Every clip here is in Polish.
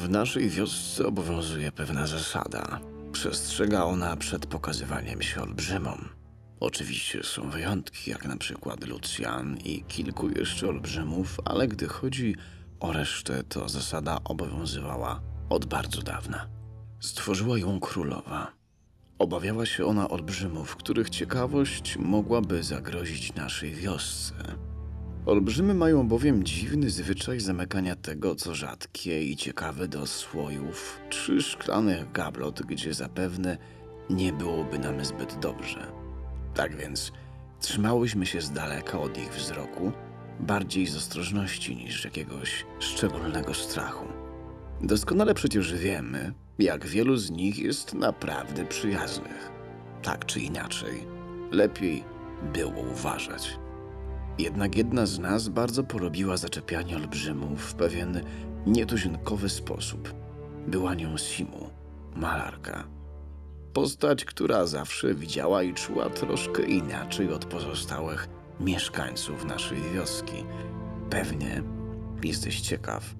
W naszej wiosce obowiązuje pewna zasada. Przestrzega ona przed pokazywaniem się olbrzymom. Oczywiście są wyjątki, jak na przykład Lucjan i kilku jeszcze olbrzymów, ale gdy chodzi o resztę, to zasada obowiązywała od bardzo dawna. Stworzyła ją królowa. Obawiała się ona olbrzymów, których ciekawość mogłaby zagrozić naszej wiosce. Olbrzymy mają bowiem dziwny zwyczaj zamykania tego, co rzadkie i ciekawe do słojów czy szklanych gablot, gdzie zapewne nie byłoby nam zbyt dobrze. Tak więc trzymałyśmy się z daleka od ich wzroku, bardziej z ostrożności niż jakiegoś szczególnego strachu. Doskonale przecież wiemy, jak wielu z nich jest naprawdę przyjaznych. Tak czy inaczej, lepiej było uważać. Jednak jedna z nas bardzo polubiła zaczepianie olbrzymów w pewien nietuzinkowy sposób. Była nią Simu, malarka. Postać, która zawsze widziała i czuła troszkę inaczej od pozostałych mieszkańców naszej wioski. Pewnie jesteś ciekaw,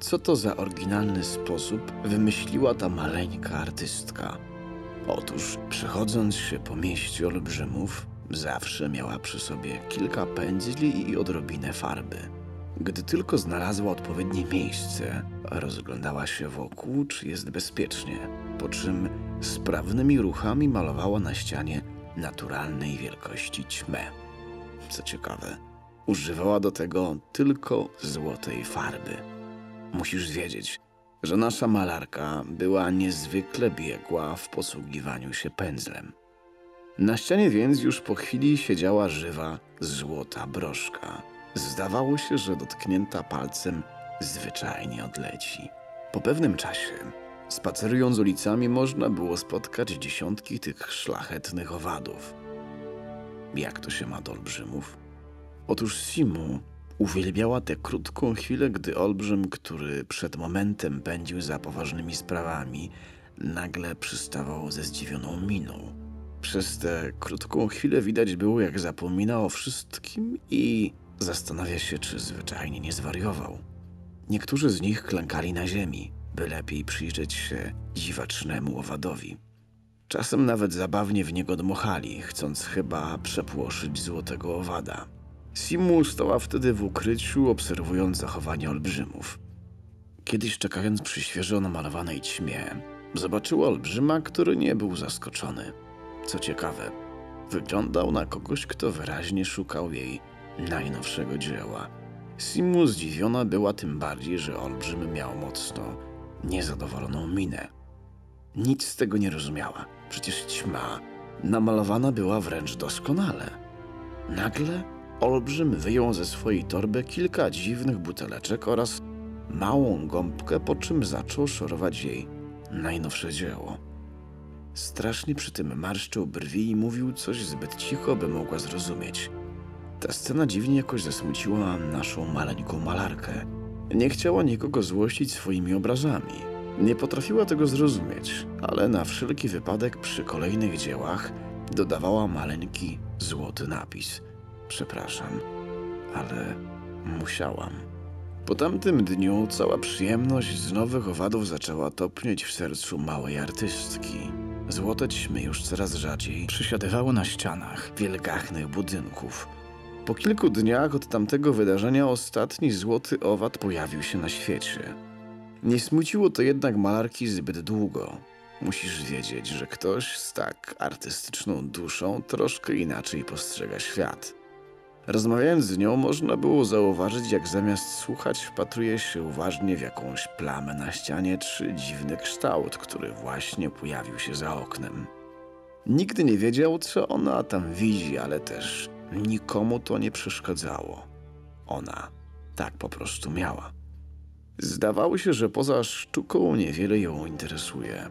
co to za oryginalny sposób wymyśliła ta maleńka artystka. Otóż, przechodząc się po mieście olbrzymów, zawsze miała przy sobie kilka pędzli i odrobinę farby. Gdy tylko znalazła odpowiednie miejsce, rozglądała się wokół, czy jest bezpiecznie, po czym sprawnymi ruchami malowała na ścianie naturalnej wielkości ćmę. Co ciekawe, używała do tego tylko złotej farby. Musisz wiedzieć, że nasza malarka była niezwykle biegła w posługiwaniu się pędzlem. Na ścianie więc już po chwili siedziała żywa, złota broszka. Zdawało się, że dotknięta palcem zwyczajnie odleci. Po pewnym czasie, spacerując ulicami, można było spotkać dziesiątki tych szlachetnych owadów. Jak to się ma do olbrzymów? Otóż Simu uwielbiała tę krótką chwilę, gdy olbrzym, który przed momentem pędził za poważnymi sprawami, nagle przystawał ze zdziwioną miną. Przez tę krótką chwilę widać było, jak zapomina o wszystkim i zastanawia się, czy zwyczajnie nie zwariował. Niektórzy z nich klękali na ziemi, by lepiej przyjrzeć się dziwacznemu owadowi. Czasem nawet zabawnie w niego dmuchali, chcąc chyba przepłoszyć złotego owada. Simu stała wtedy w ukryciu, obserwując zachowanie olbrzymów. Kiedyś czekając przy świeżo namalowanej ćmie, zobaczyła olbrzyma, który nie był zaskoczony. Co ciekawe, wyglądał na kogoś, kto wyraźnie szukał jej najnowszego dzieła. Simu zdziwiona była tym bardziej, że olbrzym miał mocno niezadowoloną minę. Nic z tego nie rozumiała. Przecież ćma namalowana była wręcz doskonale. Nagle olbrzym wyjął ze swojej torby kilka dziwnych buteleczek oraz małą gąbkę, po czym zaczął szorować jej najnowsze dzieło. Strasznie przy tym marszczył brwi i mówił coś zbyt cicho, by mogła zrozumieć. Ta scena dziwnie jakoś zasmuciła naszą maleńką malarkę. Nie chciała nikogo złościć swoimi obrazami. Nie potrafiła tego zrozumieć, ale na wszelki wypadek przy kolejnych dziełach dodawała maleńki złoty napis. Przepraszam, ale musiałam. Po tamtym dniu cała przyjemność z nowych owadów zaczęła topnieć w sercu małej artystki. Złote ćmy już coraz rzadziej przysiadywały na ścianach wielgachnych budynków. Po kilku dniach od tamtego wydarzenia ostatni złoty owad pojawił się na świecie. Nie smuciło to jednak malarki zbyt długo. Musisz wiedzieć, że ktoś z tak artystyczną duszą troszkę inaczej postrzega świat. Rozmawiając z nią, można było zauważyć, jak zamiast słuchać, wpatruje się uważnie w jakąś plamę na ścianie czy dziwny kształt, który właśnie pojawił się za oknem. Nigdy nie wiedział, co ona tam widzi, ale też nikomu to nie przeszkadzało. Ona tak po prostu miała. Zdawało się, że poza sztuką niewiele ją interesuje.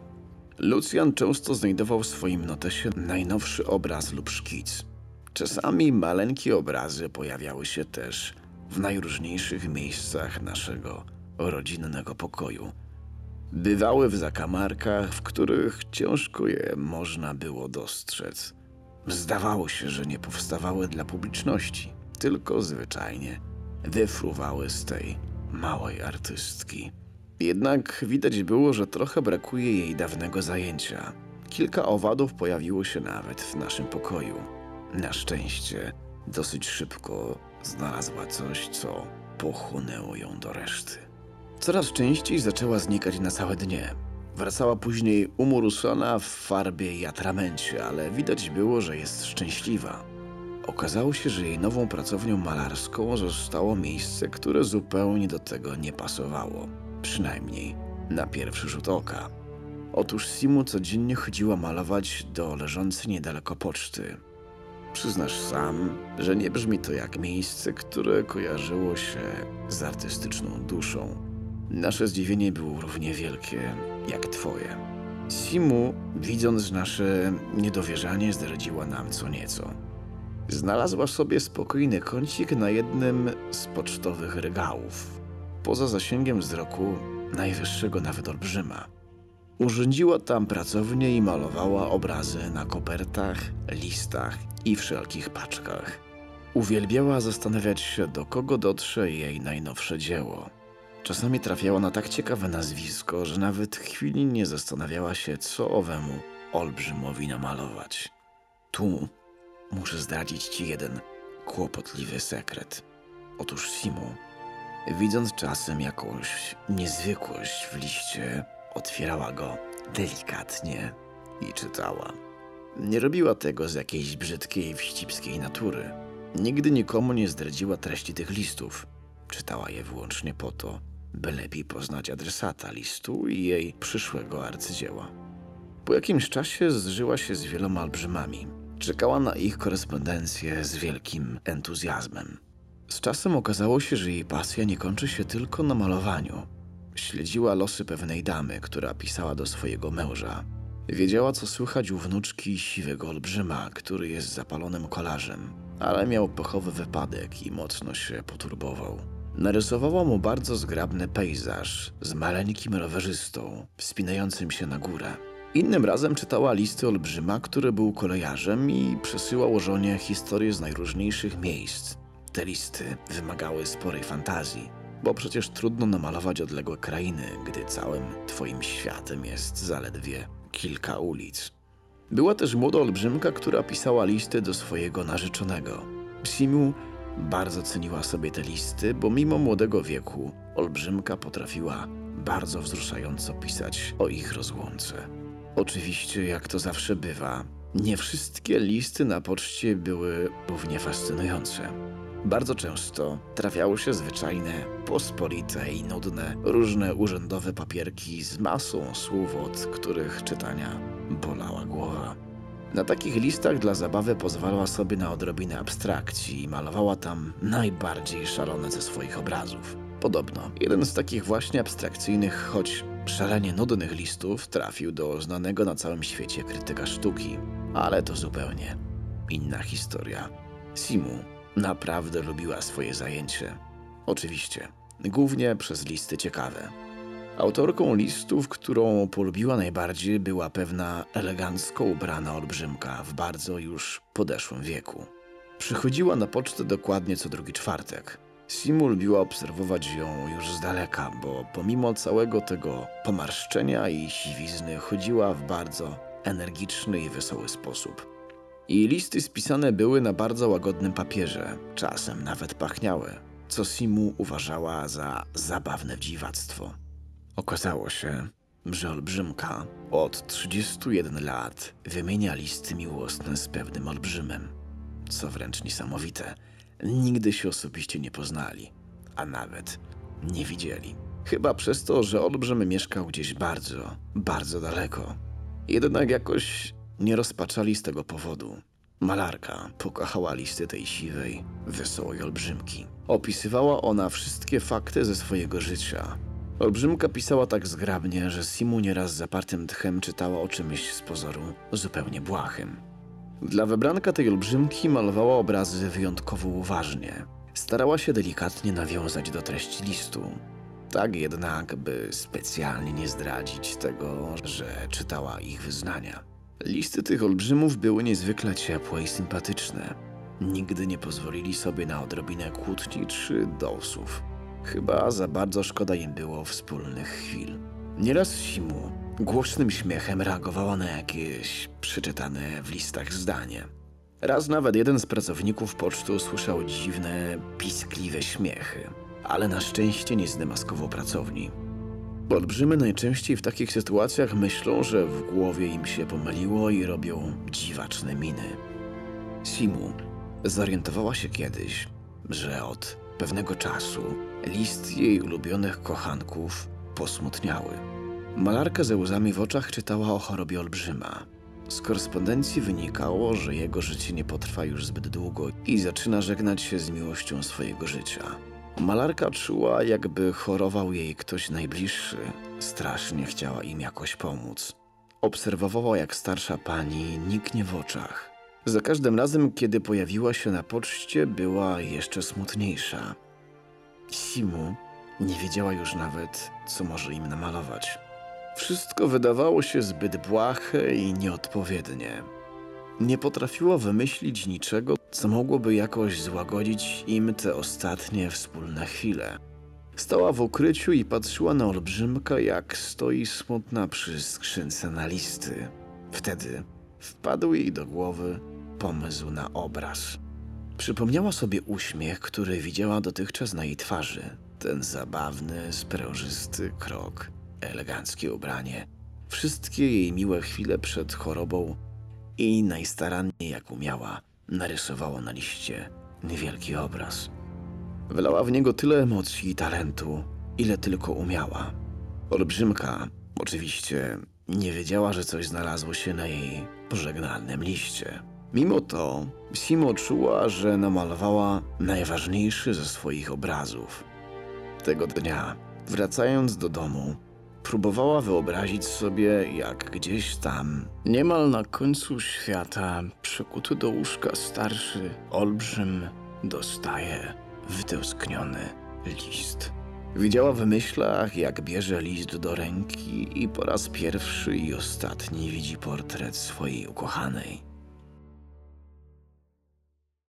Lucjan często znajdował w swoim notesie najnowszy obraz lub szkic. Czasami maleńkie obrazy pojawiały się też w najróżniejszych miejscach naszego rodzinnego pokoju. Bywały w zakamarkach, w których ciężko je można było dostrzec. Zdawało się, że nie powstawały dla publiczności, tylko zwyczajnie wyfruwały z tej małej artystki. Jednak widać było, że trochę brakuje jej dawnego zajęcia. Kilka owadów pojawiło się nawet w naszym pokoju. Na szczęście, dosyć szybko znalazła coś, co pochłonęło ją do reszty. Coraz częściej zaczęła znikać na całe dnie. Wracała później umuruszona w farbie i atramencie, ale widać było, że jest szczęśliwa. Okazało się, że jej nową pracownią malarską zostało miejsce, które zupełnie do tego nie pasowało. Przynajmniej na pierwszy rzut oka. Otóż Simu codziennie chodziła malować do leżącej niedaleko poczty. Przyznasz sam, że nie brzmi to jak miejsce, które kojarzyło się z artystyczną duszą. Nasze zdziwienie było równie wielkie jak twoje. Simu, widząc nasze niedowierzanie, zdradziła nam co nieco. Znalazła sobie spokojny kącik na jednym z pocztowych regałów, poza zasięgiem wzroku najwyższego nawet olbrzyma. Urządziła tam pracownię i malowała obrazy na kopertach, listach i wszelkich paczkach. Uwielbiała zastanawiać się, do kogo dotrze jej najnowsze dzieło. Czasami trafiała na tak ciekawe nazwisko, że nawet chwili nie zastanawiała się, co owemu olbrzymowi namalować. Tu muszę zdradzić ci jeden kłopotliwy sekret. Otóż Simu, widząc czasem jakąś niezwykłość w liście, otwierała go delikatnie i czytała. Nie robiła tego z jakiejś brzydkiej, wścibskiej natury. Nigdy nikomu nie zdradziła treści tych listów. Czytała je wyłącznie po to, by lepiej poznać adresata listu i jej przyszłego arcydzieła. Po jakimś czasie zżyła się z wieloma olbrzymami. Czekała na ich korespondencję z wielkim entuzjazmem. Z czasem okazało się, że jej pasja nie kończy się tylko na malowaniu. Śledziła losy pewnej damy, która pisała do swojego męża. Wiedziała, co słychać u wnuczki siwego olbrzyma, który jest zapalonym kolarzem, ale miał pechowy wypadek i mocno się poturbował. Narysowała mu bardzo zgrabny pejzaż z maleńkim rowerzystą wspinającym się na górę. Innym razem czytała listy olbrzyma, który był kolejarzem i przesyłał żonie historie z najróżniejszych miejsc. Te listy wymagały sporej fantazji, bo przecież trudno namalować odległe krainy, gdy całym twoim światem jest zaledwie kilka ulic. Była też młoda olbrzymka, która pisała listy do swojego narzeczonego. Simu bardzo ceniła sobie te listy, bo mimo młodego wieku olbrzymka potrafiła bardzo wzruszająco pisać o ich rozłące. Oczywiście, jak to zawsze bywa, nie wszystkie listy na poczcie były równie fascynujące. Bardzo często trafiało się zwyczajne, pospolite i nudne, różne urzędowe papierki z masą słów, od których czytania bolała głowa. Na takich listach dla zabawy pozwalała sobie na odrobinę abstrakcji i malowała tam najbardziej szalone ze swoich obrazów. Podobno jeden z takich właśnie abstrakcyjnych, choć szalenie nudnych listów trafił do znanego na całym świecie krytyka sztuki, ale to zupełnie inna historia. Simu naprawdę lubiła swoje zajęcie. Oczywiście, głównie przez listy ciekawe. Autorką listów, którą polubiła najbardziej, była pewna elegancko ubrana olbrzymka w bardzo już podeszłym wieku. Przychodziła na pocztę dokładnie co drugi czwartek. Simu lubiła obserwować ją już z daleka, bo pomimo całego tego pomarszczenia i siwizny chodziła w bardzo energiczny i wesoły sposób. Jej listy spisane były na bardzo łagodnym papierze, czasem nawet pachniały, co Simu uważała za zabawne dziwactwo. Okazało się, że olbrzymka od 31 lat wymienia listy miłosne z pewnym olbrzymem. Co wręcz niesamowite, nigdy się osobiście nie poznali, a nawet nie widzieli. Chyba przez to, że olbrzym mieszkał gdzieś bardzo, bardzo daleko. Jednak jakoś nie rozpaczali z tego powodu. Malarka pokochała listy tej siwej, wesołej olbrzymki. Opisywała ona wszystkie fakty ze swojego życia, Olbrzymka pisała tak zgrabnie, że Simu nieraz zapartym tchem czytała o czymś z pozoru zupełnie błahym. Dla wybranka tej olbrzymki malowała obrazy wyjątkowo uważnie. Starała się delikatnie nawiązać do treści listu. Tak jednak, by specjalnie nie zdradzić tego, że czytała ich wyznania. Listy tych olbrzymów były niezwykle ciepłe i sympatyczne. Nigdy nie pozwolili sobie na odrobinę kłótni czy dosów. Chyba za bardzo szkoda im było wspólnych chwil. Nieraz Simu głośnym śmiechem reagowała na jakieś przeczytane w listach zdanie. Raz nawet jeden z pracowników poczty usłyszał dziwne, piskliwe śmiechy, ale na szczęście nie zdemaskował pracowni. Olbrzymy najczęściej w takich sytuacjach myślą, że w głowie im się pomyliło i robią dziwaczne miny. Simu zorientowała się kiedyś, że od pewnego czasu list jej ulubionych kochanków posmutniały. Malarka ze łzami w oczach czytała o chorobie olbrzyma. Z korespondencji wynikało, że jego życie nie potrwa już zbyt długo i zaczyna żegnać się z miłością swojego życia. Malarka czuła, jakby chorował jej ktoś najbliższy. Strasznie chciała im jakoś pomóc. Obserwowała, jak starsza pani niknie w oczach. Za każdym razem, kiedy pojawiła się na poczcie, była jeszcze smutniejsza. Simu nie wiedziała już nawet, co może im namalować. Wszystko wydawało się zbyt błahe i nieodpowiednie. Nie potrafiła wymyślić niczego, co mogłoby jakoś złagodzić im te ostatnie wspólne chwile. Stała w ukryciu i patrzyła na olbrzymka, jak stoi smutna przy skrzynce na listy. Wtedy wpadł jej do głowy pomysł na obraz. Przypomniała sobie uśmiech, który widziała dotychczas na jej twarzy. Ten zabawny, sprężysty krok, eleganckie ubranie, wszystkie jej miłe chwile przed chorobą i najstaranniej jak umiała, narysowała na liście niewielki obraz. Wlała w niego tyle emocji i talentu, ile tylko umiała. Olbrzymka oczywiście nie wiedziała, że coś znalazło się na jej pożegnalnym liście. Mimo to Simo czuła, że namalowała najważniejszy ze swoich obrazów. Tego dnia, wracając do domu, próbowała wyobrazić sobie, jak gdzieś tam, niemal na końcu świata, przykuty do łóżka starszy olbrzym dostaje wytęskniony list. Widziała w myślach, jak bierze list do ręki i po raz pierwszy i ostatni widzi portret swojej ukochanej.